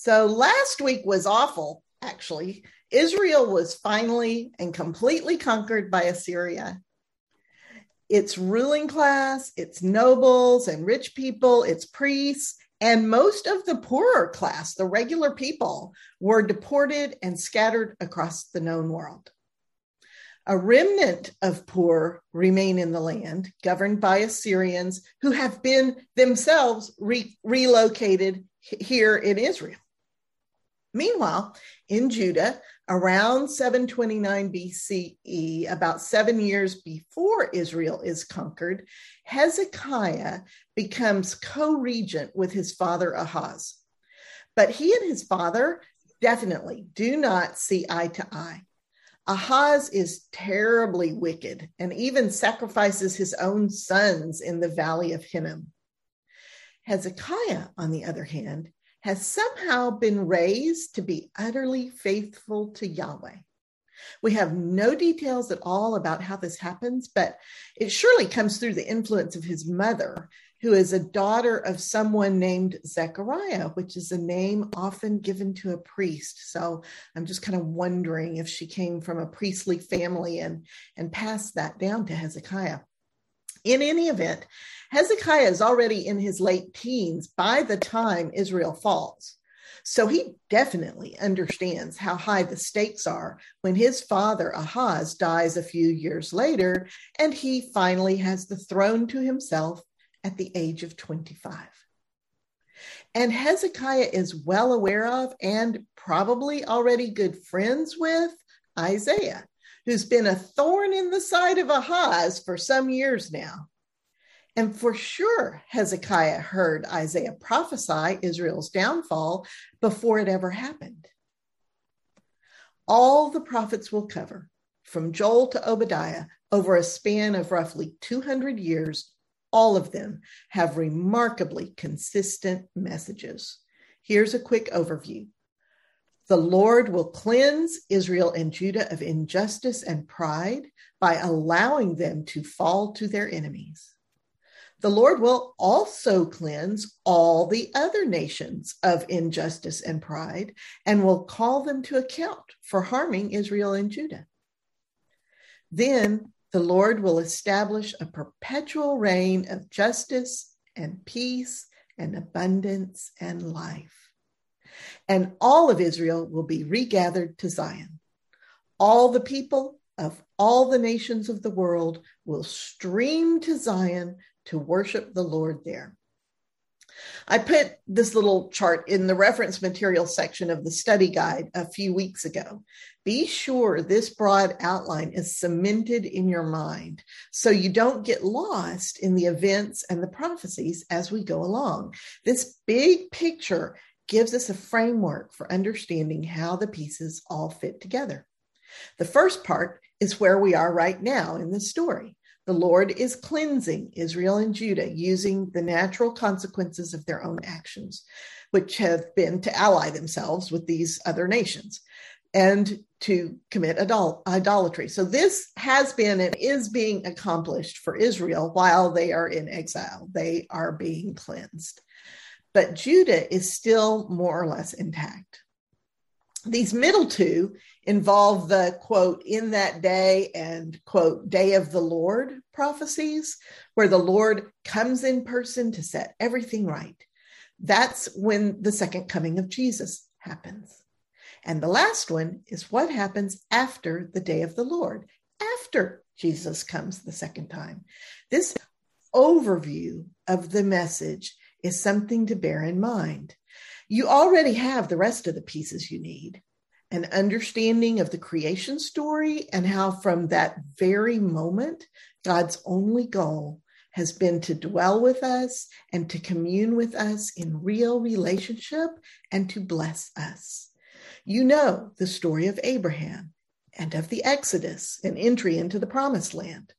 So last week was awful, actually. Israel was finally and completely conquered by Assyria. Its ruling class, its nobles and rich people, its priests, and most of the poorer class, the regular people, were deported and scattered across the known world. A remnant of poor remain in the land, governed by Assyrians who have been themselves re- relocated here in Israel. Meanwhile, in Judah, around 729 BCE, about seven years before Israel is conquered, Hezekiah becomes co regent with his father Ahaz. But he and his father definitely do not see eye to eye. Ahaz is terribly wicked and even sacrifices his own sons in the valley of Hinnom. Hezekiah, on the other hand, has somehow been raised to be utterly faithful to Yahweh. We have no details at all about how this happens, but it surely comes through the influence of his mother, who is a daughter of someone named Zechariah, which is a name often given to a priest. So I'm just kind of wondering if she came from a priestly family and, and passed that down to Hezekiah. In any event, Hezekiah is already in his late teens by the time Israel falls. So he definitely understands how high the stakes are when his father Ahaz dies a few years later and he finally has the throne to himself at the age of 25. And Hezekiah is well aware of and probably already good friends with Isaiah, who's been a thorn in the side of Ahaz for some years now. And for sure, Hezekiah heard Isaiah prophesy Israel's downfall before it ever happened. All the prophets will cover, from Joel to Obadiah, over a span of roughly 200 years, all of them have remarkably consistent messages. Here's a quick overview the Lord will cleanse Israel and Judah of injustice and pride by allowing them to fall to their enemies. The Lord will also cleanse all the other nations of injustice and pride and will call them to account for harming Israel and Judah. Then the Lord will establish a perpetual reign of justice and peace and abundance and life and all of Israel will be regathered to Zion. All the people of all the nations of the world will stream to Zion to worship the Lord there. I put this little chart in the reference material section of the study guide a few weeks ago. Be sure this broad outline is cemented in your mind so you don't get lost in the events and the prophecies as we go along. This big picture gives us a framework for understanding how the pieces all fit together. The first part is where we are right now in the story. The Lord is cleansing Israel and Judah using the natural consequences of their own actions, which have been to ally themselves with these other nations and to commit idol- idolatry. So, this has been and is being accomplished for Israel while they are in exile. They are being cleansed but Judah is still more or less intact. These middle two involve the quote, in that day and quote, day of the Lord prophecies, where the Lord comes in person to set everything right. That's when the second coming of Jesus happens. And the last one is what happens after the day of the Lord, after Jesus comes the second time. This overview of the message is something to bear in mind. You already have the rest of the pieces you need an understanding of the creation story and how, from that very moment, God's only goal has been to dwell with us and to commune with us in real relationship and to bless us. You know the story of Abraham and of the Exodus and entry into the promised land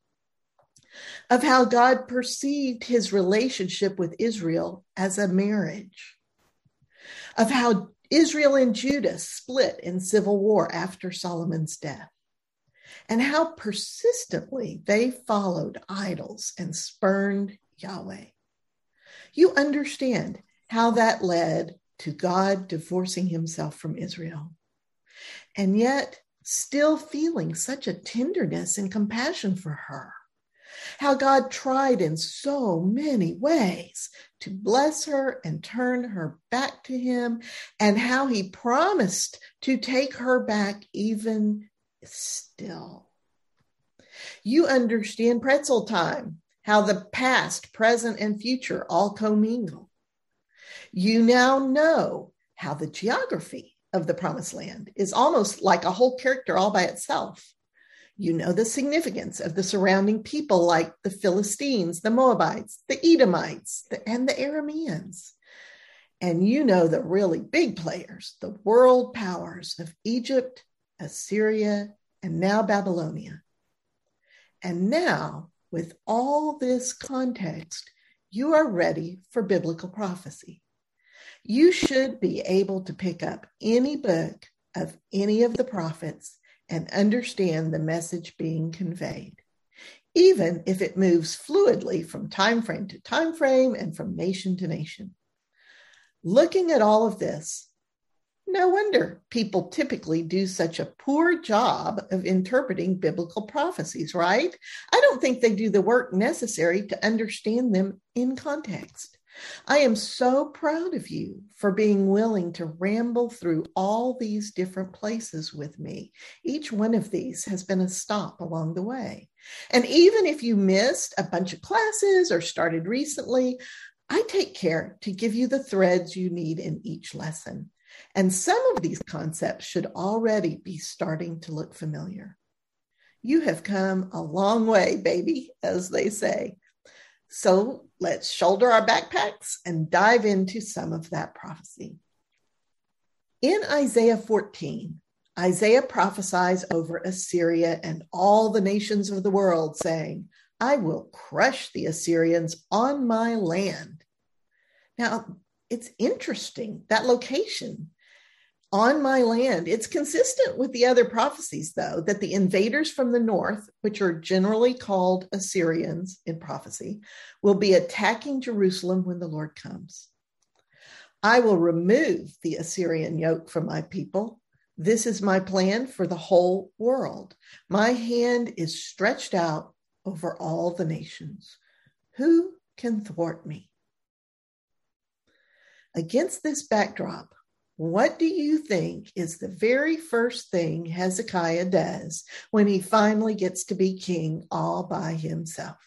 of how God perceived his relationship with Israel as a marriage, of how Israel and Judah split in civil war after Solomon's death, and how persistently they followed idols and spurned Yahweh. You understand how that led to God divorcing himself from Israel. And yet, still feeling such a tenderness and compassion for her. How God tried in so many ways to bless her and turn her back to Him, and how He promised to take her back even still. You understand pretzel time, how the past, present, and future all commingle. You now know how the geography of the promised land is almost like a whole character all by itself. You know the significance of the surrounding people like the Philistines, the Moabites, the Edomites, the, and the Arameans. And you know the really big players, the world powers of Egypt, Assyria, and now Babylonia. And now, with all this context, you are ready for biblical prophecy. You should be able to pick up any book of any of the prophets and understand the message being conveyed, even if it moves fluidly from time frame to time frame and from nation to nation. Looking at all of this, no wonder people typically do such a poor job of interpreting biblical prophecies, right? I don't think they do the work necessary to understand them in context. I am so proud of you for being willing to ramble through all these different places with me. Each one of these has been a stop along the way. And even if you missed a bunch of classes or started recently, I take care to give you the threads you need in each lesson. And some of these concepts should already be starting to look familiar. You have come a long way, baby, as they say. So let's shoulder our backpacks and dive into some of that prophecy. In Isaiah 14, Isaiah prophesies over Assyria and all the nations of the world, saying, I will crush the Assyrians on my land. Now, it's interesting that location on my land. It's consistent with the other prophecies, though, that the invaders from the north, which are generally called Assyrians in prophecy, will be attacking Jerusalem when the Lord comes. I will remove the Assyrian yoke from my people. This is my plan for the whole world. My hand is stretched out over all the nations. Who can thwart me? Against this backdrop, what do you think is the very first thing Hezekiah does when he finally gets to be king all by himself?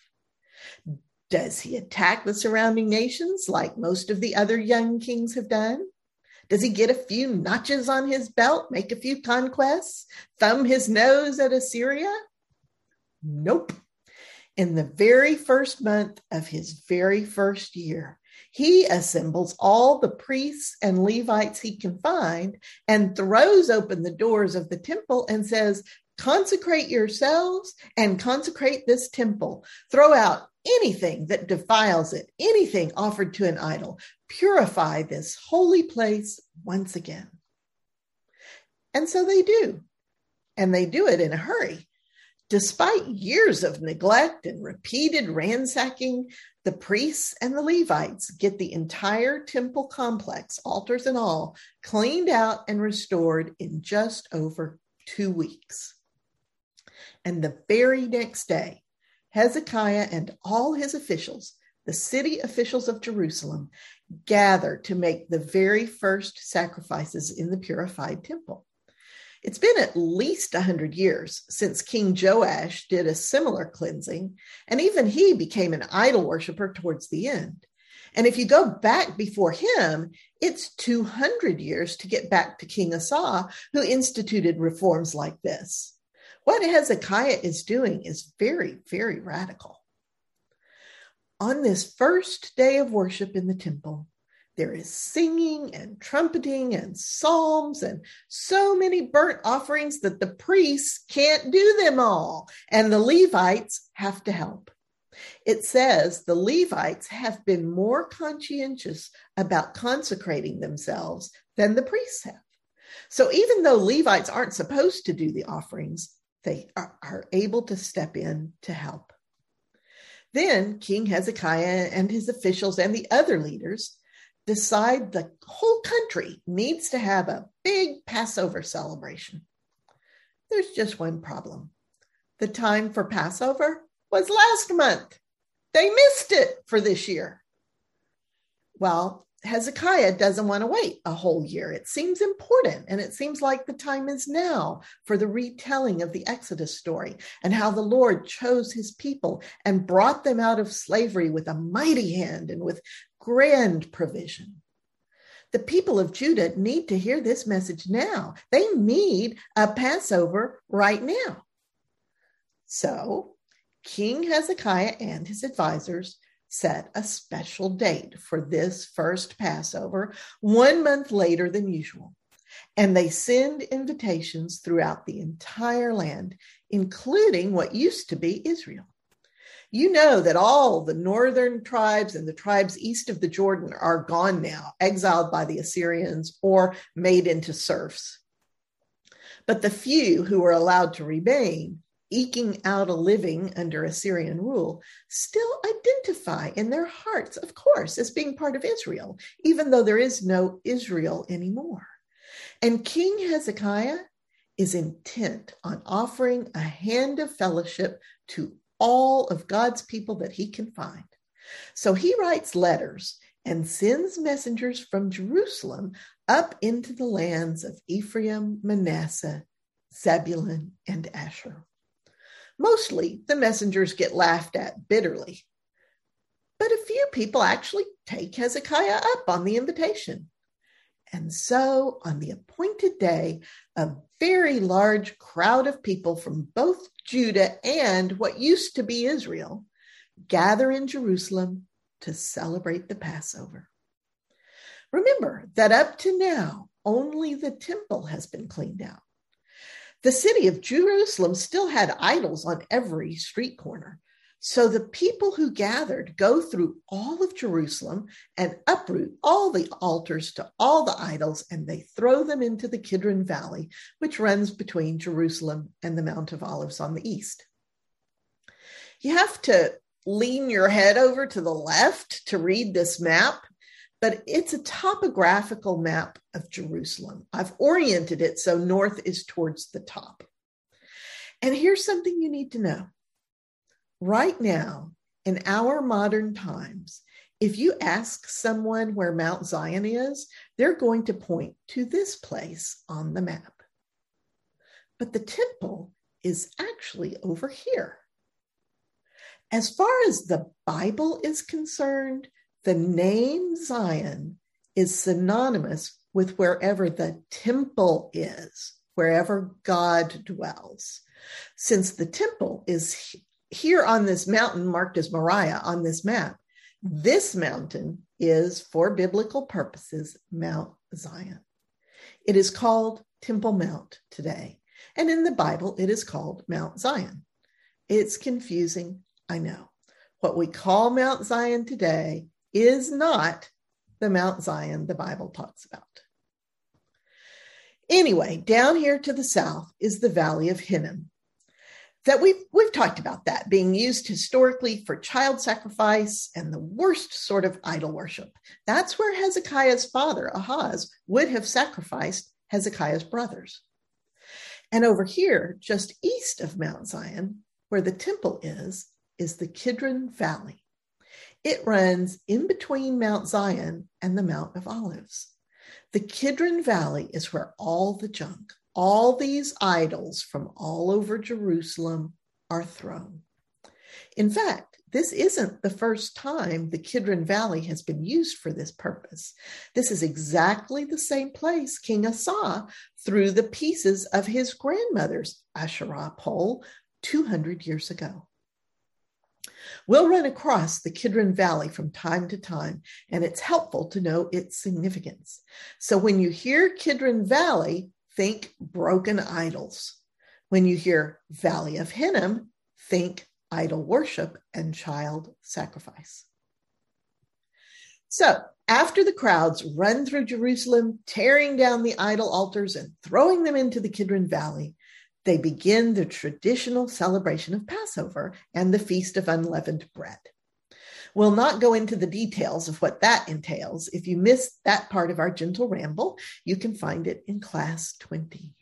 Does he attack the surrounding nations like most of the other young kings have done? Does he get a few notches on his belt, make a few conquests, thumb his nose at Assyria? Nope. In the very first month of his very first year, he assembles all the priests and Levites he can find and throws open the doors of the temple and says, Consecrate yourselves and consecrate this temple. Throw out anything that defiles it, anything offered to an idol. Purify this holy place once again. And so they do. And they do it in a hurry. Despite years of neglect and repeated ransacking, the priests and the Levites get the entire temple complex, altars and all, cleaned out and restored in just over two weeks. And the very next day, Hezekiah and all his officials, the city officials of Jerusalem, gather to make the very first sacrifices in the purified temple. It's been at least 100 years since King Joash did a similar cleansing, and even he became an idol worshiper towards the end. And if you go back before him, it's 200 years to get back to King Asa, who instituted reforms like this. What Hezekiah is doing is very, very radical. On this first day of worship in the temple, there is singing and trumpeting and psalms and so many burnt offerings that the priests can't do them all, and the Levites have to help. It says the Levites have been more conscientious about consecrating themselves than the priests have. So even though Levites aren't supposed to do the offerings, they are, are able to step in to help. Then King Hezekiah and his officials and the other leaders decide the whole country needs to have a big Passover celebration. There's just one problem. The time for Passover was last month. They missed it for this year. Well, Hezekiah doesn't want to wait a whole year. It seems important, and it seems like the time is now for the retelling of the Exodus story and how the Lord chose his people and brought them out of slavery with a mighty hand and with grand provision. The people of Judah need to hear this message now. They need a Passover right now. So, King Hezekiah and his advisors set a special date for this first Passover, one month later than usual. And they send invitations throughout the entire land, including what used to be Israel. You know that all the northern tribes and the tribes east of the Jordan are gone now, exiled by the Assyrians or made into serfs. But the few who were allowed to remain eking out a living under Assyrian rule, still identify in their hearts, of course, as being part of Israel, even though there is no Israel anymore. And King Hezekiah is intent on offering a hand of fellowship to all of God's people that he can find. So he writes letters and sends messengers from Jerusalem up into the lands of Ephraim, Manasseh, Zebulun, and Asher. Mostly the messengers get laughed at bitterly. But a few people actually take Hezekiah up on the invitation. And so, on the appointed day, a very large crowd of people from both Judah and what used to be Israel gather in Jerusalem to celebrate the Passover. Remember that up to now, only the temple has been cleaned out. The city of Jerusalem still had idols on every street corner. So the people who gathered go through all of Jerusalem and uproot all the altars to all the idols, and they throw them into the Kidron Valley, which runs between Jerusalem and the Mount of Olives on the east. You have to lean your head over to the left to read this map but it's a topographical map of Jerusalem. I've oriented it so north is towards the top. And here's something you need to know. Right now, in our modern times, if you ask someone where Mount Zion is, they're going to point to this place on the map. But the temple is actually over here. As far as the Bible is concerned, the name Zion is synonymous with wherever the temple is, wherever God dwells. Since the temple is here on this mountain marked as Moriah on this map, this mountain is, for biblical purposes, Mount Zion. It is called Temple Mount today. And in the Bible, it is called Mount Zion. It's confusing, I know. What we call Mount Zion today is not the Mount Zion the Bible talks about. Anyway, down here to the south is the Valley of Hinnom. That we've we've talked about that being used historically for child sacrifice and the worst sort of idol worship. That's where Hezekiah's father, Ahaz, would have sacrificed Hezekiah's brothers. And over here, just east of Mount Zion, where the temple is, is the Kidron Valley. It runs in between Mount Zion and the Mount of Olives. The Kidron Valley is where all the junk, all these idols from all over Jerusalem are thrown. In fact, this isn't the first time the Kidron Valley has been used for this purpose. This is exactly the same place King Asa threw the pieces of his grandmother's Asherah pole 200 years ago. We'll run across the Kidron Valley from time to time, and it's helpful to know its significance. So when you hear Kidron Valley, think broken idols. When you hear Valley of Hinnom, think idol worship and child sacrifice. So, after the crowds run through Jerusalem, tearing down the idol altars and throwing them into the Kidron Valley, they begin the traditional celebration of Passover and the Feast of Unleavened Bread. We'll not go into the details of what that entails. If you missed that part of our gentle ramble, you can find it in class 20.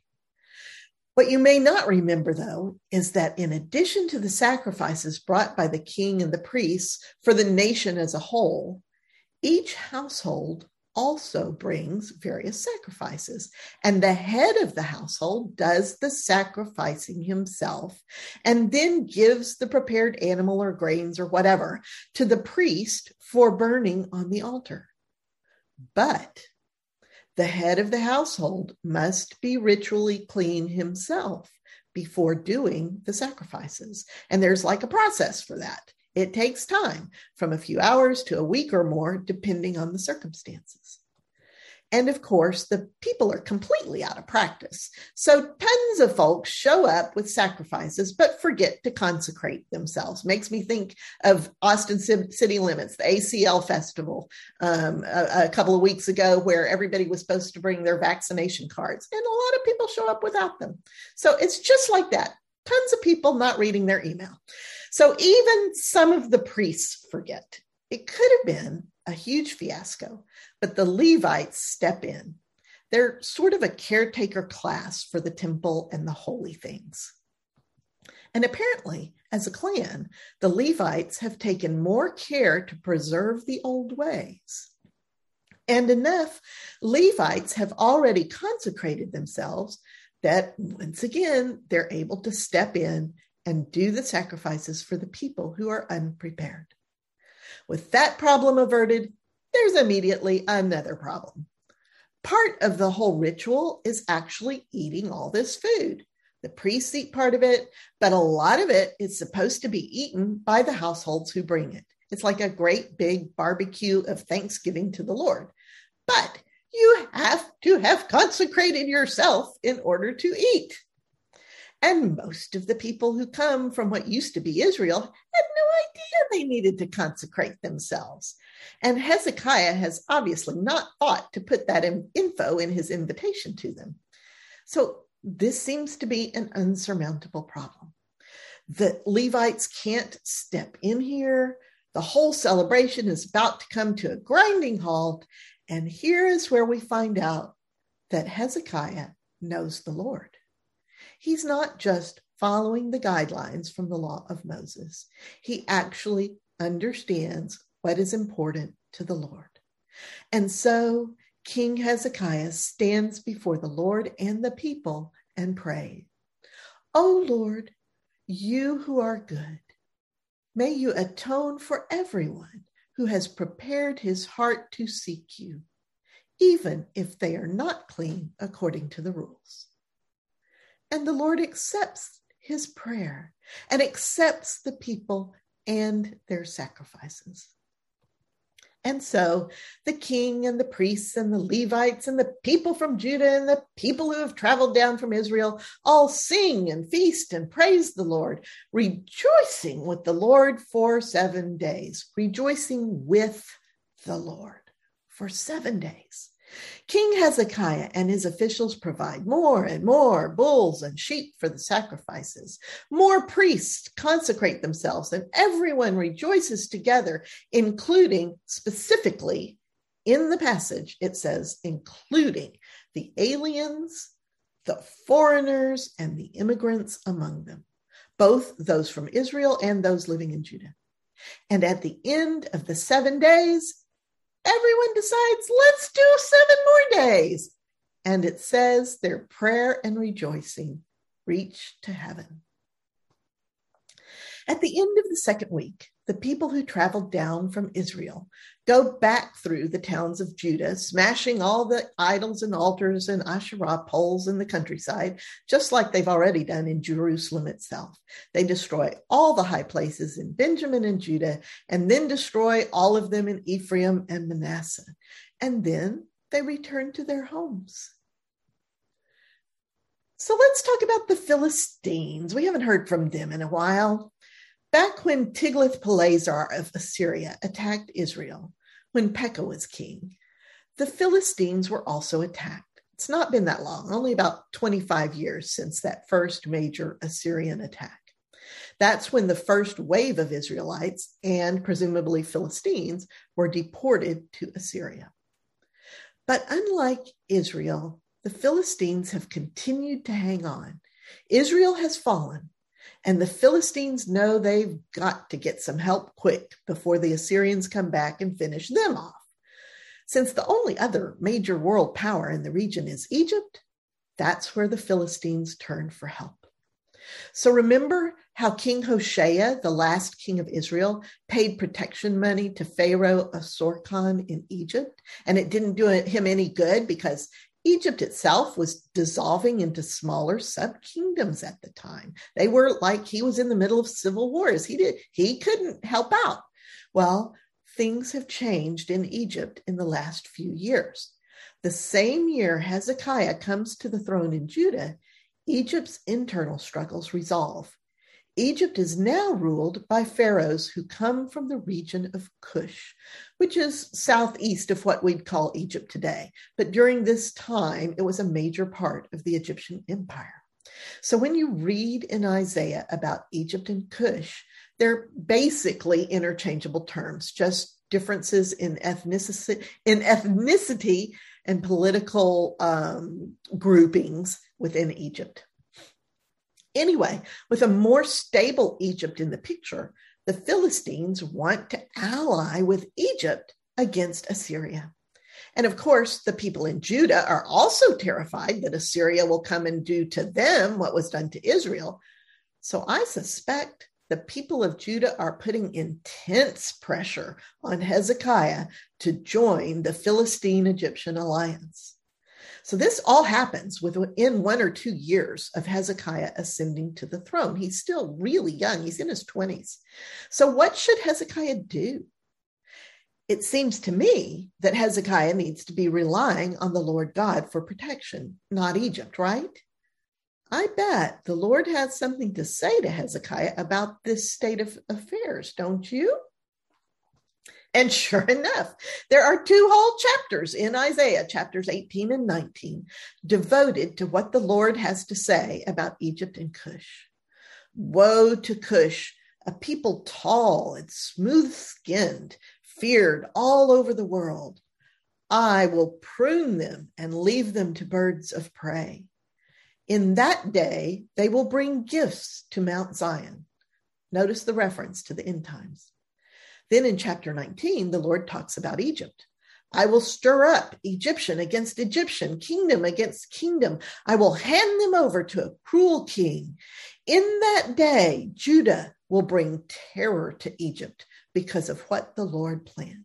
What you may not remember, though, is that in addition to the sacrifices brought by the king and the priests for the nation as a whole, each household also brings various sacrifices. And the head of the household does the sacrificing himself and then gives the prepared animal or grains or whatever to the priest for burning on the altar. But the head of the household must be ritually clean himself before doing the sacrifices. And there's like a process for that. It takes time from a few hours to a week or more, depending on the circumstances. And of course, the people are completely out of practice. So tons of folks show up with sacrifices, but forget to consecrate themselves. Makes me think of Austin City Limits, the ACL Festival um, a, a, couple of weeks ago, where everybody was supposed to bring their vaccination cards, and a lot of people show up without them. So it's just like that. Tons of people not reading their email. So even some of the priests forget. It could have been a huge fiasco, but the Levites step in. They're sort of a caretaker class for the temple and the holy things. And apparently, as a clan, the Levites have taken more care to preserve the old ways. And enough Levites have already consecrated themselves that once again, they're able to step in and do the sacrifices for the people who are unprepared. With that problem averted, there's immediately another problem. Part of the whole ritual is actually eating all this food. The priests eat part of it, but a lot of it is supposed to be eaten by the households who bring it. It's like a great big barbecue of thanksgiving to the Lord. But you have to have consecrated yourself in order to eat. And most of the people who come from what used to be Israel had no idea they needed to consecrate themselves. And Hezekiah has obviously not thought to put that in info in his invitation to them. So this seems to be an unsurmountable problem. The Levites can't step in here. The whole celebration is about to come to a grinding halt. And here is where we find out that Hezekiah knows the Lord. He's not just following the guidelines from the law of Moses, he actually understands what is important to the Lord. And so King Hezekiah stands before the Lord and the people and prays, O Lord, you who are good, may you atone for everyone who has prepared his heart to seek you, even if they are not clean according to the rules. And the Lord accepts his prayer and accepts the people and their sacrifices. And so the king and the priests and the Levites and the people from Judah and the people who have traveled down from Israel all sing and feast and praise the Lord, rejoicing with the Lord for seven days, rejoicing with the Lord for seven days. King Hezekiah and his officials provide more and more bulls and sheep for the sacrifices. More priests consecrate themselves, and everyone rejoices together, including specifically in the passage, it says, including the aliens, the foreigners, and the immigrants among them, both those from Israel and those living in Judah. And at the end of the seven days, everyone decides, let's do seven more days. And it says their prayer and rejoicing reach to heaven. At the end of the second week, the people who traveled down from Israel go back through the towns of Judah, smashing all the idols and altars and Asherah poles in the countryside, just like they've already done in Jerusalem itself. They destroy all the high places in Benjamin and Judah, and then destroy all of them in Ephraim and Manasseh. And then they return to their homes. So let's talk about the Philistines. We haven't heard from them in a while. Back when Tiglath-Pileser of Assyria attacked Israel, when Pekah was king, the Philistines were also attacked. It's not been that long, only about 25 years since that first major Assyrian attack. That's when the first wave of Israelites and presumably Philistines were deported to Assyria. But unlike Israel, the Philistines have continued to hang on. Israel has fallen, and the Philistines know they've got to get some help quick before the Assyrians come back and finish them off. Since the only other major world power in the region is Egypt, that's where the Philistines turn for help. So remember how King Hoshea, the last king of Israel, paid protection money to Pharaoh of Osorkon in Egypt, and it didn't do him any good because Egypt itself was dissolving into smaller sub kingdoms at the time. They were like he was in the middle of civil wars. He did he couldn't help out. Well, things have changed in Egypt in the last few years. The same year Hezekiah comes to the throne in Judah, Egypt's internal struggles resolve. Egypt is now ruled by pharaohs who come from the region of Cush, which is southeast of what we'd call Egypt today. But during this time, it was a major part of the Egyptian empire. So when you read in Isaiah about Egypt and Cush, they're basically interchangeable terms, just differences in ethnicity, in ethnicity and political um, groupings within Egypt. Anyway, with a more stable Egypt in the picture, the Philistines want to ally with Egypt against Assyria. And of course, the people in Judah are also terrified that Assyria will come and do to them what was done to Israel. So I suspect the people of Judah are putting intense pressure on Hezekiah to join the Philistine Egyptian alliance. So this all happens within one or two years of Hezekiah ascending to the throne. He's still really young, he's in his 20s. So, what should Hezekiah do? It seems to me that Hezekiah needs to be relying on the Lord God for protection, not Egypt, right? I bet the Lord has something to say to Hezekiah about this state of affairs, don't you? And sure enough, there are two whole chapters in Isaiah, chapters 18 and 19, devoted to what the Lord has to say about Egypt and Cush. Woe to Cush, a people tall and smooth skinned, feared all over the world. I will prune them and leave them to birds of prey. In that day, they will bring gifts to Mount Zion. Notice the reference to the end times. Then in chapter 19, the Lord talks about Egypt. I will stir up Egyptian against Egyptian, kingdom against kingdom. I will hand them over to a cruel king. In that day, Judah will bring terror to Egypt because of what the Lord plans.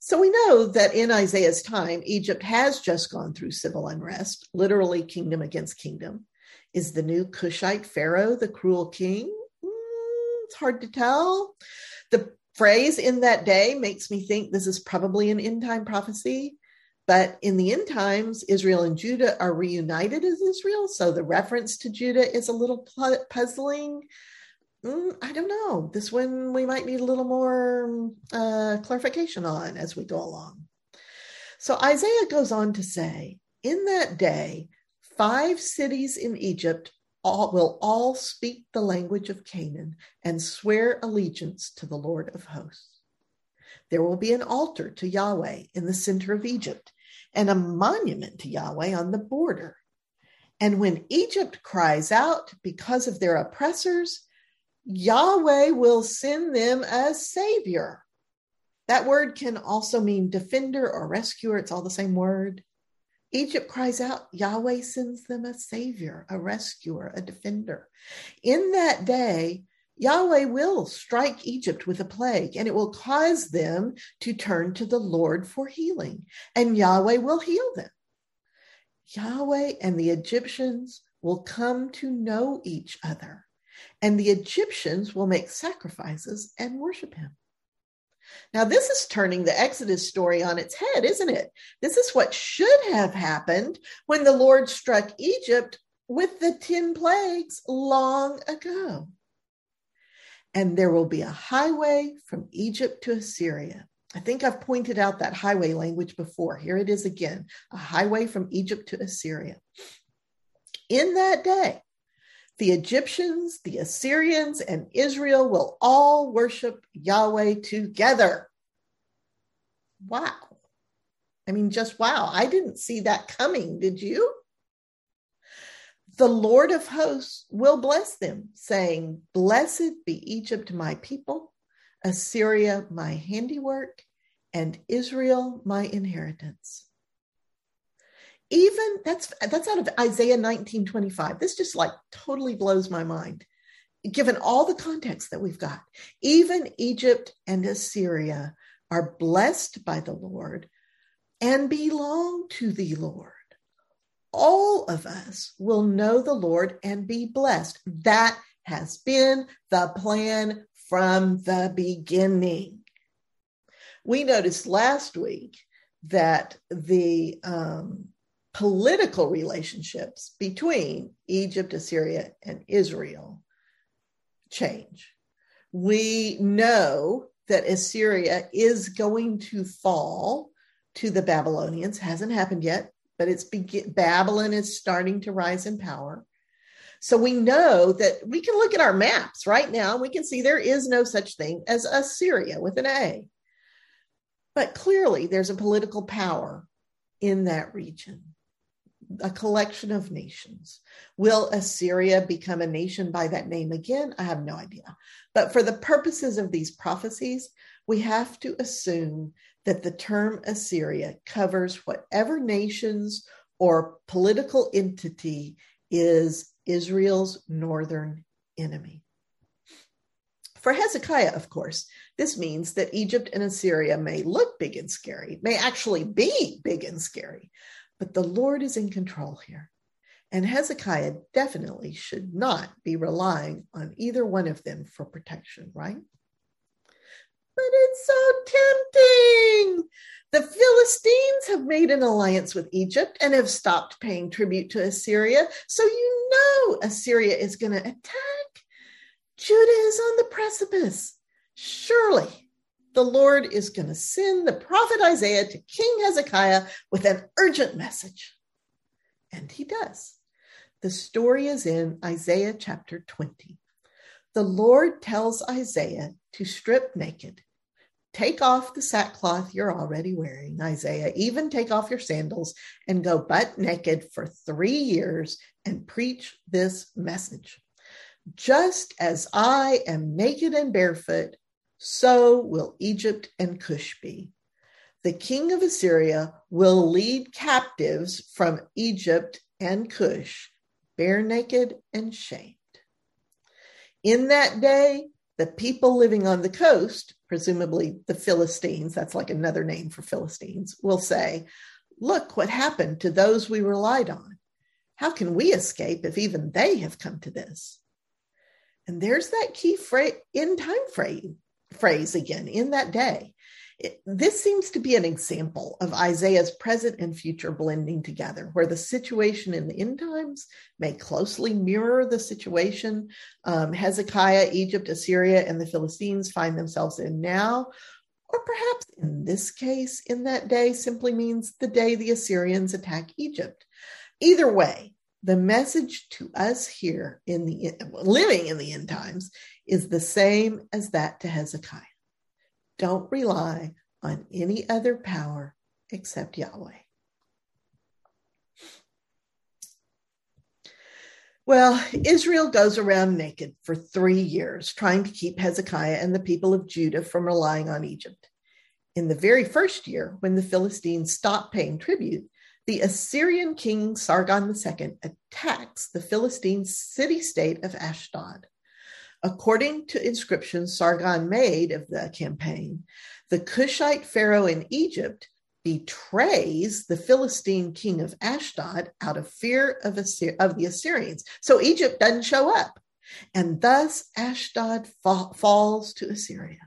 So we know that in Isaiah's time, Egypt has just gone through civil unrest, literally kingdom against kingdom. Is the new Cushite Pharaoh the cruel king? Mm, it's hard to tell. The phrase in that day makes me think this is probably an end time prophecy. But in the end times, Israel and Judah are reunited as Israel. So the reference to Judah is a little puzzling mm, I don't know. This one we might need a little more uh, clarification on as we go along. So Isaiah goes on to say, in that day, five cities in Egypt all, will all speak the language of Canaan and swear allegiance to the Lord of hosts. There will be an altar to Yahweh in the center of Egypt and a monument to Yahweh on the border. And when Egypt cries out because of their oppressors, Yahweh will send them a savior. That word can also mean defender or rescuer. It's all the same word. Egypt cries out, Yahweh sends them a savior, a rescuer, a defender. In that day, Yahweh will strike Egypt with a plague, and it will cause them to turn to the Lord for healing, and Yahweh will heal them. Yahweh and the Egyptians will come to know each other and the Egyptians will make sacrifices and worship him. Now, this is turning the Exodus story on its head, isn't it? This is what should have happened when the Lord struck Egypt with the 10 plagues long ago. And there will be a highway from Egypt to Assyria. I think I've pointed out that highway language before. Here it is again a highway from Egypt to Assyria. In that day, The Egyptians, the Assyrians, and Israel will all worship Yahweh together. Wow. I mean, just wow. I didn't see that coming. Did you? The Lord of hosts will bless them, saying, Blessed be Egypt, my people, Assyria, my handiwork, and Israel, my inheritance. Even that's that's out of Isaiah 1925. This just like totally blows my mind, given all the context that we've got. Even Egypt and Assyria are blessed by the Lord and belong to the Lord. All of us will know the Lord and be blessed. That has been the plan from the beginning. We noticed last week that the um, political relationships between Egypt, Assyria, and Israel change. We know that Assyria is going to fall to the Babylonians. Hasn't happened yet, but it's Babylon is starting to rise in power. So we know that we can look at our maps right now. We can see there is no such thing as Assyria with an A. But clearly, there's a political power in that region, a collection of nations. Will Assyria become a nation by that name again? I have no idea. But for the purposes of these prophecies, we have to assume that the term Assyria covers whatever nations or political entity is Israel's northern enemy. For Hezekiah, of course, this means that Egypt and Assyria may look big and scary, may actually be big and scary, but the Lord is in control here. And Hezekiah definitely should not be relying on either one of them for protection, right? But it's so tempting. The Philistines have made an alliance with Egypt and have stopped paying tribute to Assyria. So you know Assyria is going to attack. Judah is on the precipice. Surely the Lord is going to send the prophet Isaiah to King Hezekiah with an urgent message. And he does. The story is in Isaiah chapter 20. The Lord tells Isaiah to strip naked. Take off the sackcloth you're already wearing, Isaiah. Even take off your sandals and go butt naked for three years and preach this message. Just as I am naked and barefoot, so will Egypt and Cush be. The king of Assyria will lead captives from Egypt and Cush, bare naked and shamed. In that day, the people living on the coast, presumably the Philistines, that's like another name for Philistines, will say, Look what happened to those we relied on. How can we escape if even they have come to this? And there's that key phrase, in time frame, phrase again, in that day. It, this seems to be an example of Isaiah's present and future blending together, where the situation in the end times may closely mirror the situation um, Hezekiah, Egypt, Assyria, and the Philistines find themselves in now. Or perhaps in this case, in that day, simply means the day the Assyrians attack Egypt. Either way, the message to us here in the living in the end times is the same as that to Hezekiah. Don't rely on any other power except Yahweh. Well, Israel goes around naked for three years, trying to keep Hezekiah and the people of Judah from relying on Egypt. In the very first year, when the Philistines stopped paying tribute, the Assyrian king Sargon II attacks the Philistine city state of Ashdod. According to inscriptions Sargon made of the campaign, the Cushite pharaoh in Egypt betrays the Philistine king of Ashdod out of fear of, Assyri- of the Assyrians. So Egypt doesn't show up. And thus Ashdod fa- falls to Assyria.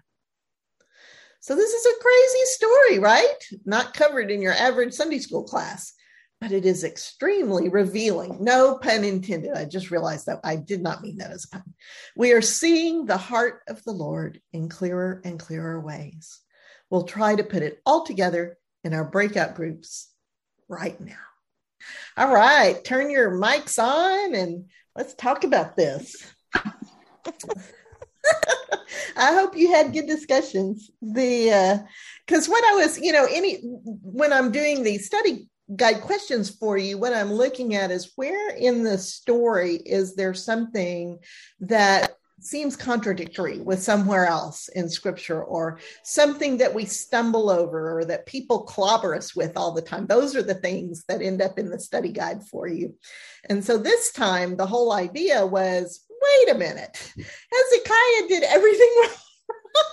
So this is a crazy story, right? Not covered in your average Sunday school class but it is extremely revealing. No pun intended. I just realized that I did not mean that as a pun. We are seeing the heart of the Lord in clearer and clearer ways. We'll try to put it all together in our breakout groups right now. All right, turn your mics on and let's talk about this. I hope you had good discussions. The because uh, what I was, you know, any when I'm doing these study guide questions for you, what I'm looking at is where in the story is there something that seems contradictory with somewhere else in scripture or something that we stumble over or that people clobber us with all the time. Those are the things that end up in the study guide for you. And so this time, the whole idea was wait a minute, Hezekiah did everything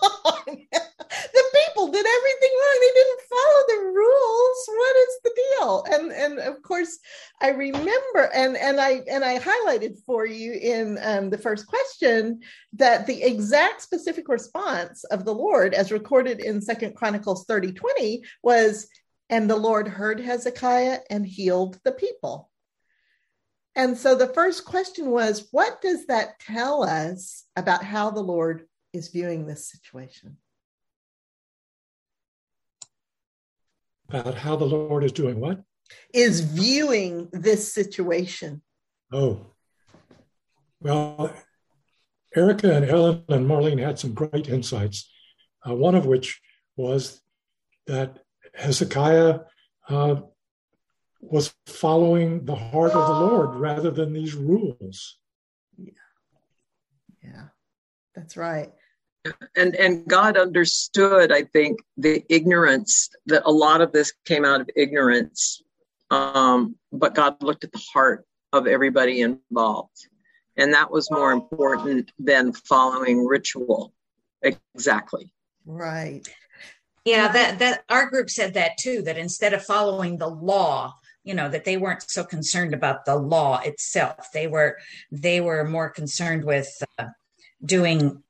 wrong. the people did everything wrong. They didn't follow the rules. What is the deal? And and of course, I remember and and I and I highlighted for you in um, the first question that the exact specific response of the Lord, as recorded in Second Chronicles thirty twenty, was, "And the Lord heard Hezekiah and healed the people." And so the first question was, what does that tell us about how the Lord is viewing this situation? About how the Lord is doing what? Is viewing this situation. Oh, well, Erica and Ellen and Marlene had some great insights. Uh, one of which was that Hezekiah uh, was following the heart of the Lord rather than these rules. Yeah. Yeah. That's right. And and God understood, I think, the ignorance that a lot of this came out of ignorance. Um, but God looked at the heart of everybody involved. And that was more important than following ritual. Exactly. Right. Yeah, that that our group said that too. That instead of following the law, you know that they weren't so concerned about the law itself. They were they were more concerned with uh, doing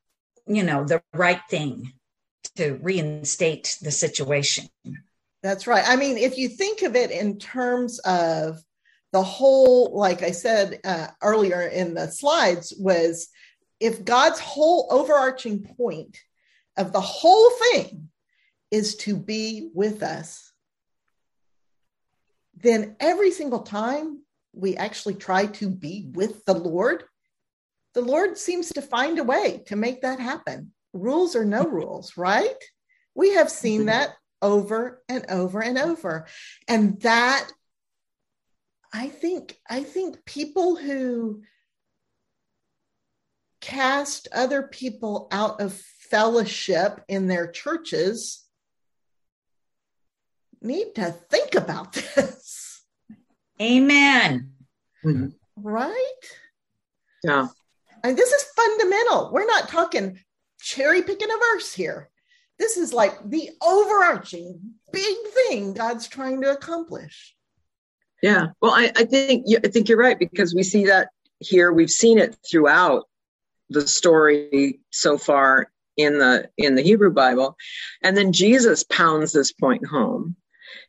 you know the right thing to reinstate the situation. That's right. I mean if you think of it in terms of the whole like i said uh, earlier in the slides was if god's whole overarching point of the whole thing is to be with us then every single time we actually try to be with the Lord, the Lord seems to find a way to make that happen. Rules or no rules, right? We have seen mm-hmm. that over and over and over. And that I think I think people who cast other people out of fellowship in their churches need to think about this. Amen. Mm-hmm. Right? Yeah. And this is fundamental. We're not talking cherry picking a verse here. This is like the overarching big thing God's trying to accomplish. Yeah. Well, I, I think I think you're right because we see that here. We've seen it throughout the story so far in the in the Hebrew Bible, and then Jesus pounds this point home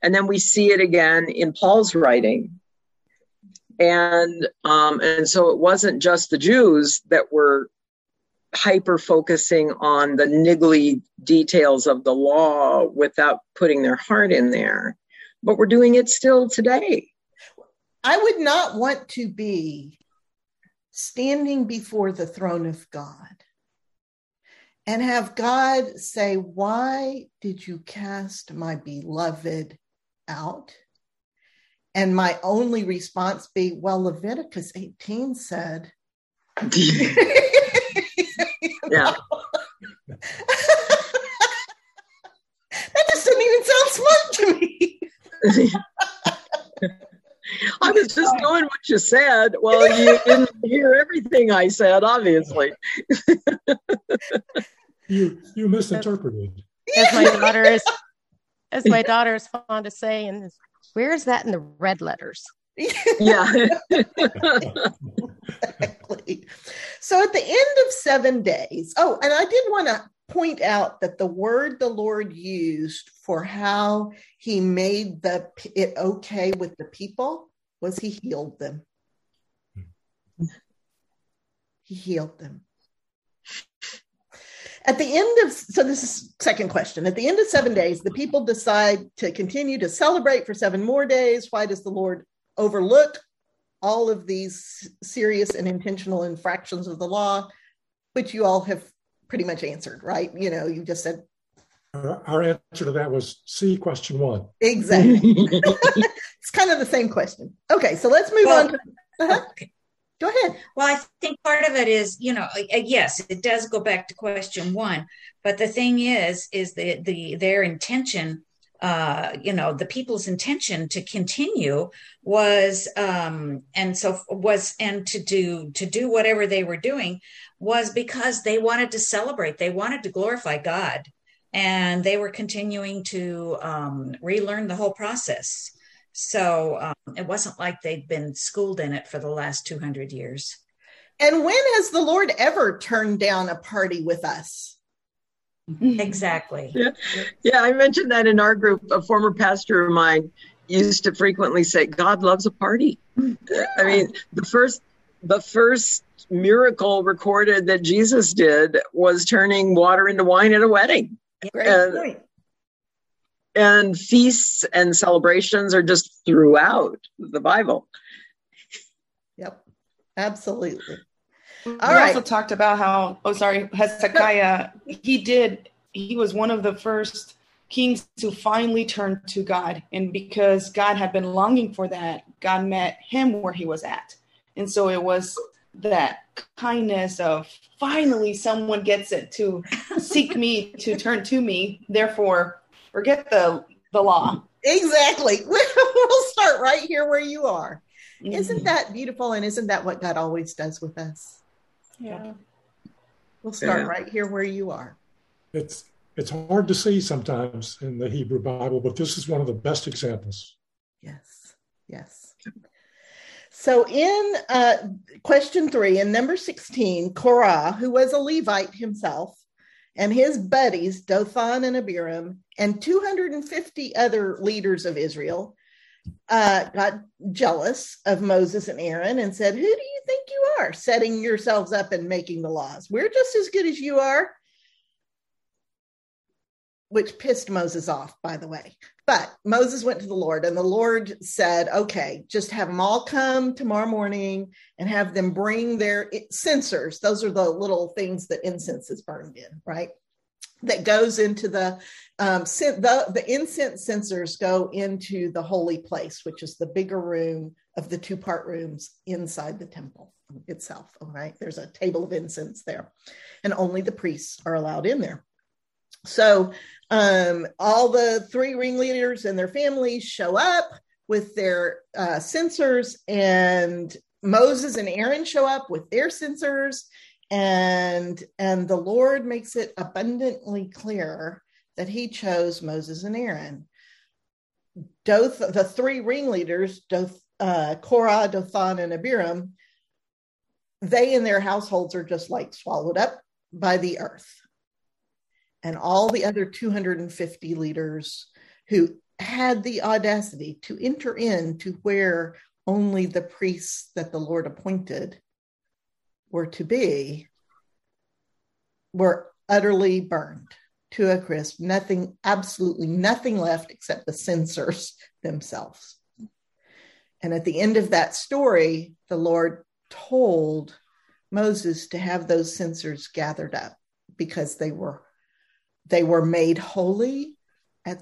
and then we see it again in Paul's writing. And um, and so it wasn't just the Jews that were hyper focusing on the niggly details of the law without putting their heart in there, but we're doing it still today. I would not want to be standing before the throne of God and have God say, Why did you cast my beloved out. And my only response be, well, Leviticus 18 said. yeah. that just didn't even sound smart to me. I was just doing what you said. Well, you didn't hear everything I said, obviously. you you misinterpreted. As my daughter is as my daughter is fond of saying, where is that in the red letters? yeah. exactly. So at the end of seven days, oh, and I did want to point out that the word the Lord used for how he made the it okay with the people was he healed them. He healed them. At the end of, so this is second question. At the end of seven days, the people decide to continue to celebrate for seven more days. Why does the Lord overlook all of these serious and intentional infractions of the law, which you all have pretty much answered, right? You know, you just said. our answer to that was C, question one. Exactly. it's kind of the same question. Okay, so let's move well, on. To, uh-huh. okay. Go ahead. Well, I think part of it is, you know, yes, it does go back to question one, but the thing is, is the the their intention uh, you know, the people's intention to continue was, um, and so was, and to do to do whatever they were doing was because they wanted to celebrate, they wanted to glorify God, and they were continuing to um, relearn the whole process. So um, it wasn't like they'd been schooled in it for the last 200 years. And when has the Lord ever turned down a party with us? Exactly. Yeah. yeah, I mentioned that in our group. A former pastor of mine used to frequently say, God loves a party. Yeah. I mean, the first the first miracle recorded that Jesus did was turning water into wine at a wedding. Great and, point. And feasts and celebrations are just throughout the Bible. Yep, absolutely. We All right. also talked about how, oh, sorry, Hezekiah, he did, he was one of the first kings to finally turn to God. And because God had been longing for that, God met him where he was at. And so it was that kindness of finally someone gets it to seek me to turn to me therefore forget the the law exactly we'll start right here where you are mm-hmm. isn't that beautiful and isn't that what god always does with us yeah. We'll start yeah. right here where you are. It's it's hard to see sometimes in the Hebrew Bible, but this is one of the best examples. Yes. Yes. So in uh, question three, in number 16, Korah, who was a Levite himself, and his buddies, Dathan and Abiram, and 250 other leaders of Israel, uh, got jealous of Moses and Aaron and said, Who do you think you are setting yourselves up and making the laws? We're just as good as you are. Which pissed Moses off, by the way. But Moses went to the Lord, and the Lord said, Okay, just have them all come tomorrow morning and have them bring their censers. Those are the little things that incense is burned in, right? that goes into the um, the the incense censers go into the holy place, which is the bigger room of the two part rooms inside the temple itself. All right, there's a table of incense there, and only the priests are allowed in there. So um, all the three ringleaders and their families show up with their uh, and Moses and Aaron show up with their censers, and and the lord makes it abundantly clear that he chose moses and aaron. Doth, the three ringleaders Doth, uh, korah dathan and abiram they and their households are just like swallowed up by the earth and all the other 250 leaders who had the audacity to enter in to where only the priests that the lord appointed were to be were utterly burned to a crisp, nothing, absolutely nothing left except the censers themselves. And at the end of that story, the Lord told Moses to have those censers gathered up because they were they were made holy at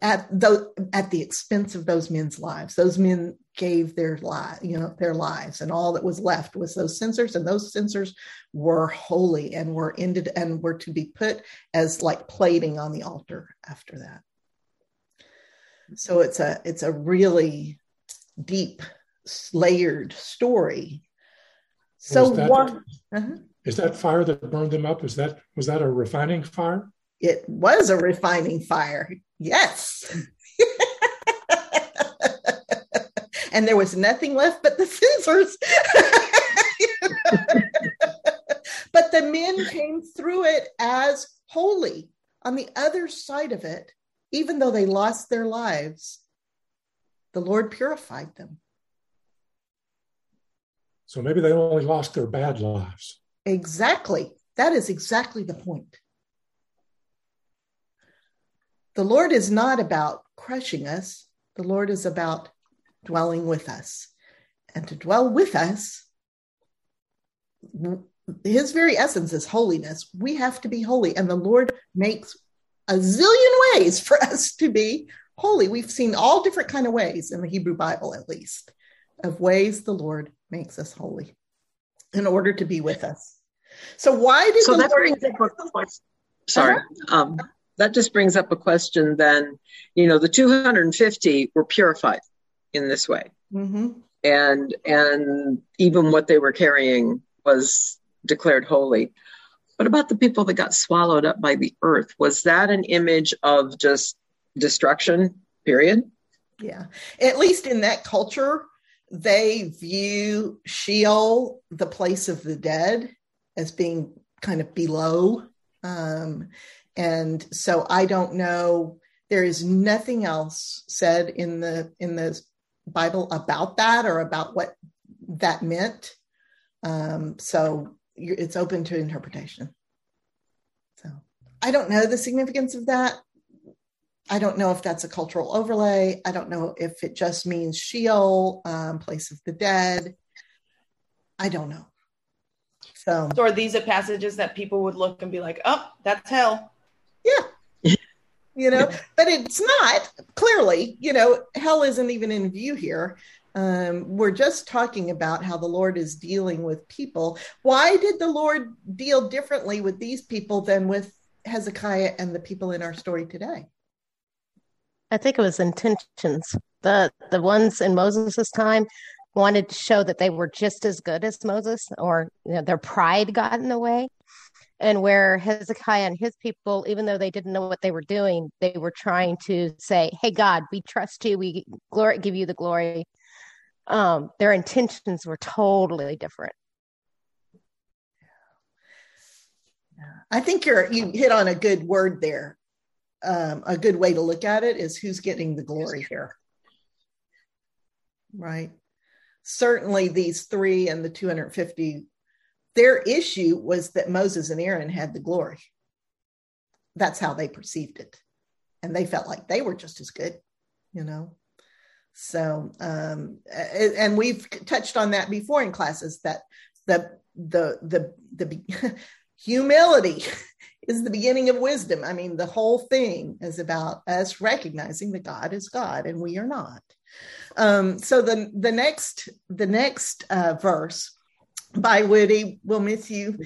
at the at the expense of those men's lives. Those men gave their life, you know, their lives, and all that was left was those censers, and those censers were holy and were ended and were to be put as like plating on the altar after that. So it's a it's a really deep, layered story. So one uh-huh. Is that fire that burned them up? Is that was that a refining fire? It was a refining fire. Yes. and there was nothing left but the censers. but the men came through it as holy. On the other side of it, even though they lost their lives, the Lord purified them. So maybe they only lost their bad lives. Exactly. That is exactly the point. The Lord is not about crushing us, the Lord is about dwelling with us. and to dwell with us, his very essence is holiness. We have to be holy, and the Lord makes a zillion ways for us to be holy. We've seen all different kind of ways in the Hebrew Bible, at least, of ways the Lord makes us holy in order to be with us. So why did so the that Lord? Brings up a question. Sorry, uh-huh. um, that just brings up a question. Then you know the 250 were purified in this way, mm-hmm. and and even what they were carrying was declared holy. What about the people that got swallowed up by the earth? Was that an image of just destruction, period? Yeah. At least in that culture, they view Sheol, the place of the dead, as being kind of below. Um, and so I don't know. There is nothing else said in the in the Bible about that or about what that meant. Um, so it's open to interpretation. So I don't know the significance of that. I don't know if that's a cultural overlay. I don't know if it just means Sheol, um, place of the dead. I don't know. So, so are these are passages that people would look and be like, "Oh, that's hell." Yeah, you know, but it's not clearly. You know, hell isn't even in view here. Um, we're just talking about how the Lord is dealing with people. Why did the Lord deal differently with these people than with Hezekiah and the people in our story today? I think it was intentions. The the ones in Moses' time wanted to show that they were just as good as Moses, or you know, their pride got in the way. And where Hezekiah and his people, even though they didn't know what they were doing, they were trying to say, "Hey God, we trust you. We glory, give you the glory um, their intentions were totally different. I think you're you hit on a good word there. Um, a good way to look at it is who's getting the glory here, right? Certainly, these three and the 250, their issue was that Moses and Aaron had the glory. That's how they perceived it, and they felt like they were just as good, you know. So, um, and we've touched on that before in classes that the the the the humility is the beginning of wisdom. I mean, the whole thing is about us recognizing that God is God and we are not. Um, so the the next the next uh, verse by Woody "We'll miss you.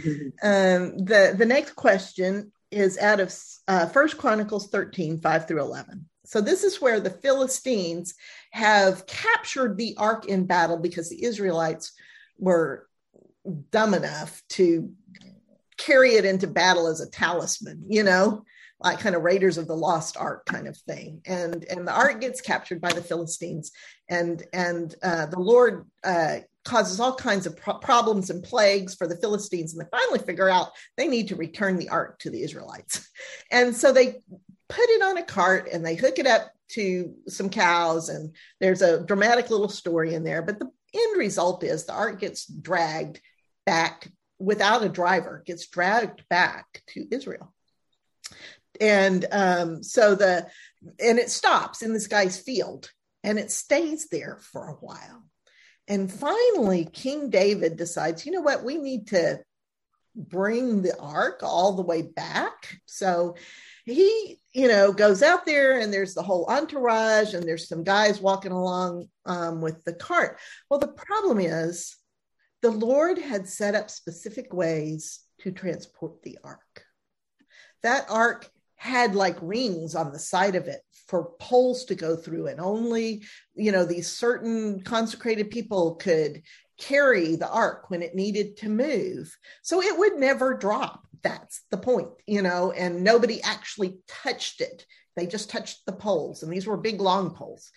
Um, the the next question is out of uh, First Chronicles 13, 5 through 11. So this is where the Philistines have captured the ark in battle because the Israelites were dumb enough to carry it into battle as a talisman, you know, like kind of Raiders of the Lost Ark kind of thing. And and the ark gets captured by the Philistines, and and uh, the Lord uh, causes all kinds of pro- problems and plagues for the Philistines, and they finally figure out they need to return the ark to the Israelites, and so they put it on a cart and they hook it up to some cows. And there's a dramatic little story in there. But the end result is the ark gets dragged back without a driver gets dragged back to israel and um, so the and it stops in this guy's field and it stays there for a while. And finally king david decides you know what? We need to bring the ark all the way back. So he you know goes out there and there's the whole entourage and there's some guys walking along um, with the cart. Well the problem is the lord had set up specific ways to transport the ark. That ark had like rings on the side of it for poles to go through and only you know these certain consecrated people could carry the ark when it needed to move so it would never drop that's the point, you know, and nobody actually touched it. They just touched the poles, and these were big, long poles.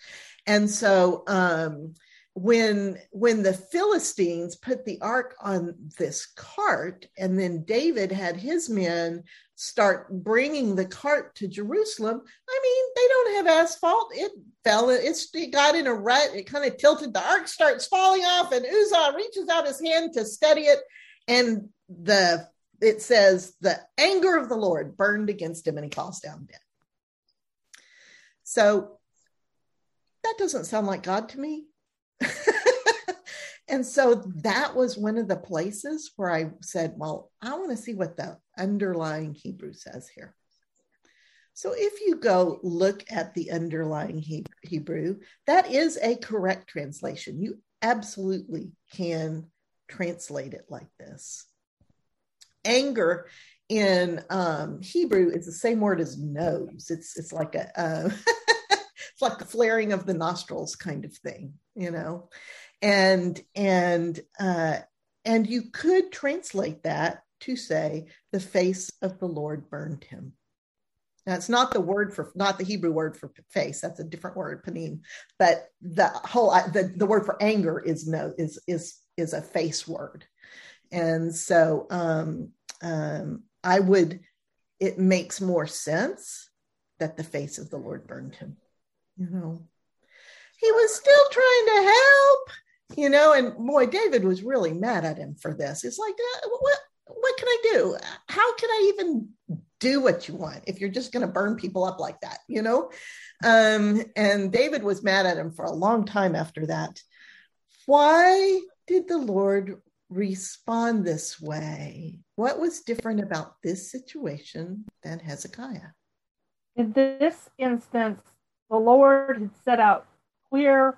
And so, um, when when the Philistines put the ark on this cart, and then David had his men start bringing the cart to Jerusalem, I mean, they don't have asphalt. It fell. It's it got in a rut. It kind of tilted. The ark starts falling off, and Uzzah reaches out his hand to steady it, and the it says the anger of the Lord burned against him and he falls down dead. So that doesn't sound like God to me. and so that was one of the places where I said, well, I want to see what the underlying Hebrew says here. So if you go look at the underlying Hebrew, that is a correct translation. You absolutely can translate it like this. Anger in um, Hebrew is the same word as nose. It's it's like a uh, like flaring of the nostrils kind of thing, you know, and and uh, and you could translate that to say the face of the Lord burned him. Now it's not the word for not the Hebrew word for face. That's a different word, panim. But the whole the, the word for anger is no is is is a face word, and so um, um, I would. It makes more sense that the face of the Lord burned him. You know, he was still trying to help. You know, and boy, David was really mad at him for this. It's like, uh, what what can I do? How can I even do what you want if you're just going to burn people up like that, you know? Um, and David was mad at him for a long time after that. Why did the Lord respond this way? What was different about this situation than Hezekiah? In this instance, the Lord had set out clear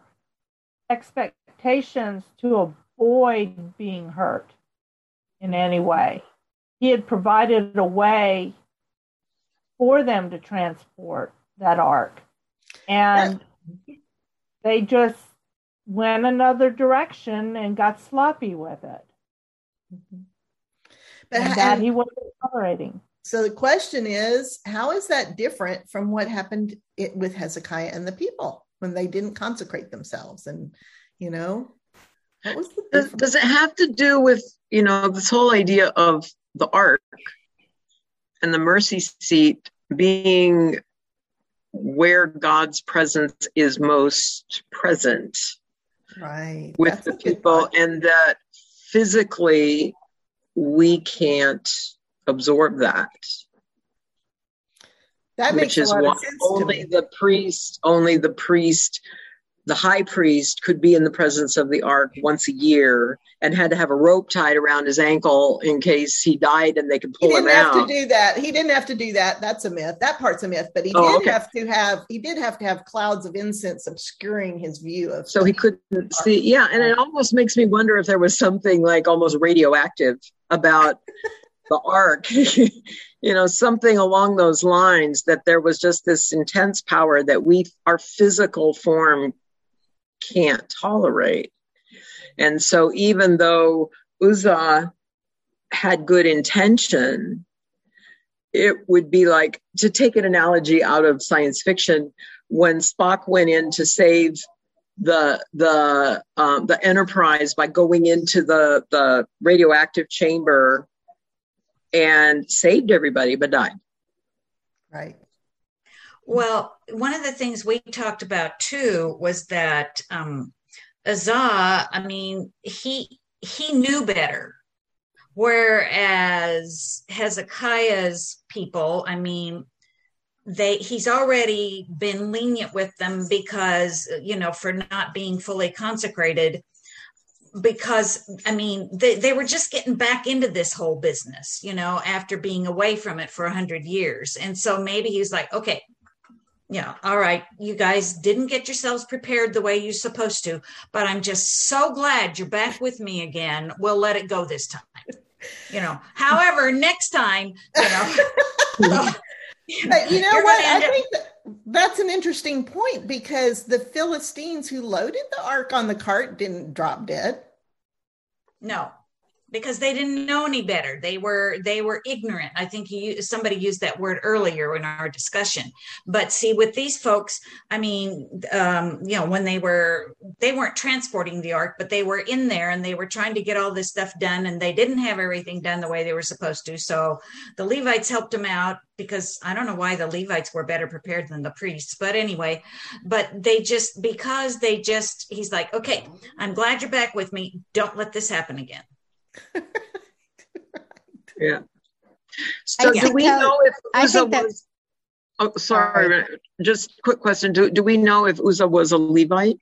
expectations to avoid being hurt in any way. He had provided a way for them to transport that ark. And they just went another direction and got sloppy with it. Mm-hmm. But and that he wasn't tolerating. So the question is, how is that different from what happened it, with Hezekiah and the people when they didn't consecrate themselves? And you know, what was the does, does it have to do with you know this whole idea of the ark and the mercy seat being where God's presence is most present. Right. With That's the people, and that physically we can't absorb that. That makes which is why only the priest, only the priest the high priest could be in the presence of the ark once a year and had to have a rope tied around his ankle in case he died and they could pull him out. He didn't have to do that. He didn't have to do that. That's a myth. That part's a myth. But he oh, did okay. have to have he did have to have clouds of incense obscuring his view of. So he couldn't see. Yeah, and it almost makes me wonder if there was something like almost radioactive about the ark. you know, something along those lines that there was just this intense power that we our physical form can't tolerate. And so even though Uzzah had good intention, it would be like to take an analogy out of science fiction when Spock went in to save the the um, the Enterprise by going into the the radioactive chamber and saved everybody, but died. Right. Well, one of the things we talked about too was that um, Uzzah, I mean, he he knew better, whereas Hezekiah's people, I mean, they he's already been lenient with them because you know for not being fully consecrated because i mean they, they were just getting back into this whole business you know after being away from it for a hundred years. And so maybe he's like okay yeah all right you guys didn't get yourselves prepared the way you're supposed to but i'm just so glad you're back with me again. We'll let it go this time you know. However next time you know but you know what? i think that, that's an interesting point because the philistines who loaded the ark on the cart didn't drop dead no because they didn't know any better. They were they were ignorant. I think you, somebody used that word earlier in our discussion. But see with these folks i mean um, you know when they were they weren't transporting the ark but they were in there and they were trying to get all this stuff done and they didn't have everything done the way they were supposed to. So the levites helped them out because i don't know why the levites were better prepared than the priests but anyway but they just because they just he's like okay i'm glad you're back with me. Don't let this happen again yeah. So do we know if Uzzah was? Oh, sorry. Just quick question. Do do we know if Uzzah was a Levite?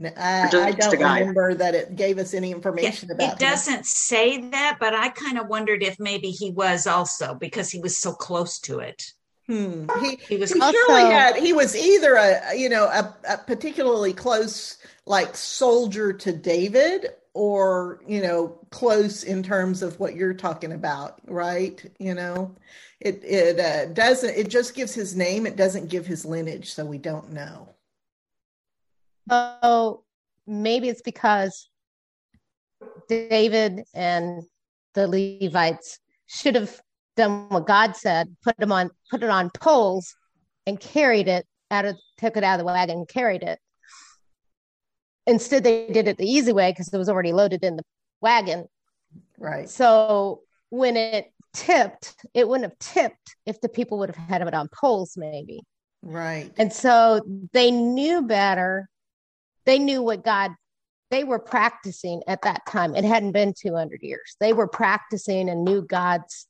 I, I don't remember that it gave us any information yeah, about it. doesn't say that, but I kind of wondered if maybe he was also because he was so close to it. Hmm. He, he was he also, surely had he was either a you know a, a particularly close like soldier to David or you know close in terms of what you're talking about right? You know it it uh, doesn't it just gives his name it doesn't give his lineage so we don't know. Oh maybe it's because david and the levites should have done what god said put them on put it on poles and carried it out of took it out of the wagon and carried it instead they did it the easy way because it was already loaded in the wagon. Right. So when it tipped it wouldn't have tipped if the people would have had it on poles maybe. Right. And so they knew better. They knew what god they were practicing at that time. It hadn't been 200 years. They were practicing and knew god's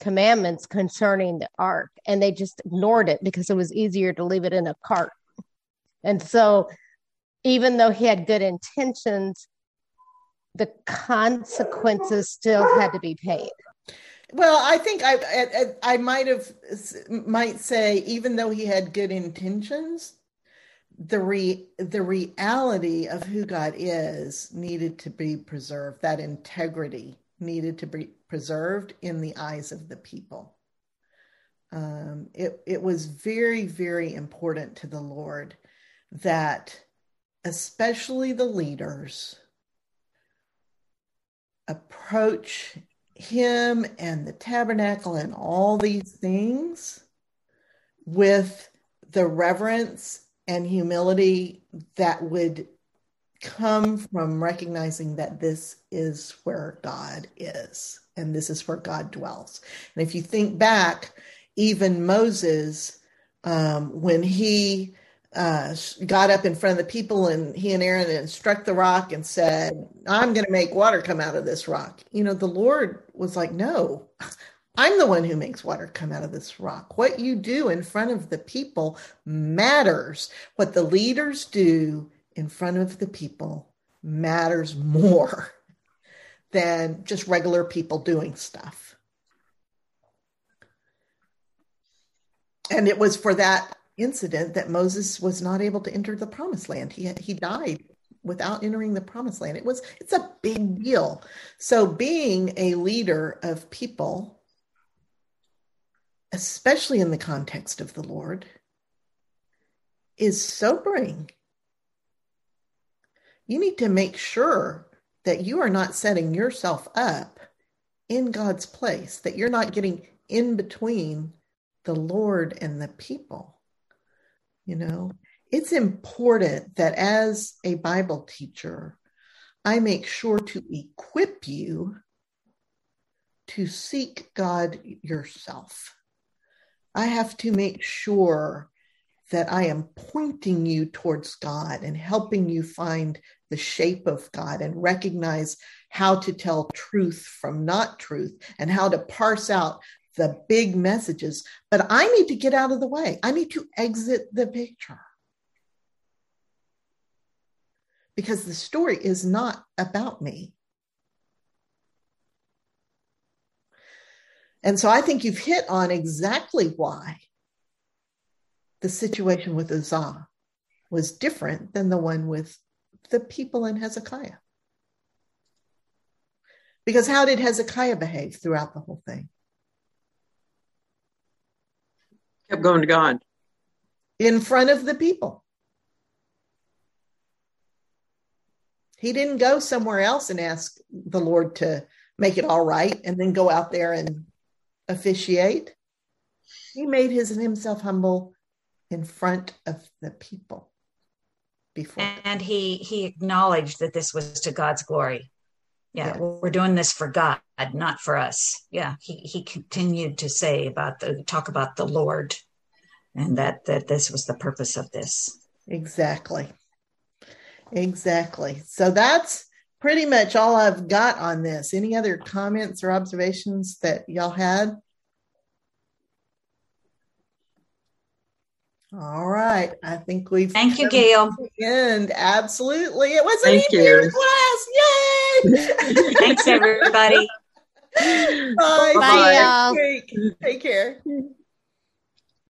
commandments concerning the ark and they just ignored it because it was easier to leave it in a cart. And so even though he had good intentions, the consequences still had to be paid. Well, I think I, I, I might have might say even though he had good intentions, the re the reality of who God is needed to be preserved. That integrity needed to be preserved in the eyes of the people. Um, it it was very very important to the Lord that especially the leaders, approach him and the tabernacle and all these things with the reverence and humility that would come from recognizing that this is where God is and this is where God dwells. And if you think back, even Moses, um, when he uh, got up in front of the people and he and Aaron and struck the rock and said, I'm going to make water come out of this rock. You know, the Lord was like, No, I'm the one who makes water come out of this rock. What you do in front of the people matters. What the leaders do in front of the people matters more than just regular people doing stuff. And it was for that incident that Moses was not able to enter the promised land. He he died without entering the promised land. It was it's a big deal. So being a leader of people especially in the context of the Lord is sobering. You need to make sure that you are not setting yourself up in God's place, that you're not getting in between the Lord and the people. You know, it's important that as a Bible teacher, I make sure to equip you to seek God yourself. I have to make sure that I am pointing you towards God and helping you find the shape of God and recognize how to tell truth from not truth and how to parse out the big messages, but I need to get out of the way. I need to exit the picture. Because the story is not about me. And so I think you've hit on exactly why the situation with Uzzah was different than the one with the people in Hezekiah. Because how did Hezekiah behave throughout the whole thing? Kept going to God in front of the people. He didn't go somewhere else and ask the Lord to make it all right and then go out there and officiate. He made his himself humble in front of the people before. And he he acknowledged that this was to God's glory yeah. we're doing this for god not for us. Yeah. He he continued to say about the talk about the lord and that that this was the purpose of this. Exactly. Exactly. So that's pretty much all i've got on this. Any other comments or observations that y'all had All right. I think we've thank you, Gail. And Absolutely. It was Thank an easier you. class. Yay. Thanks, everybody. Bye. Bye. Bye, y'all. Take care.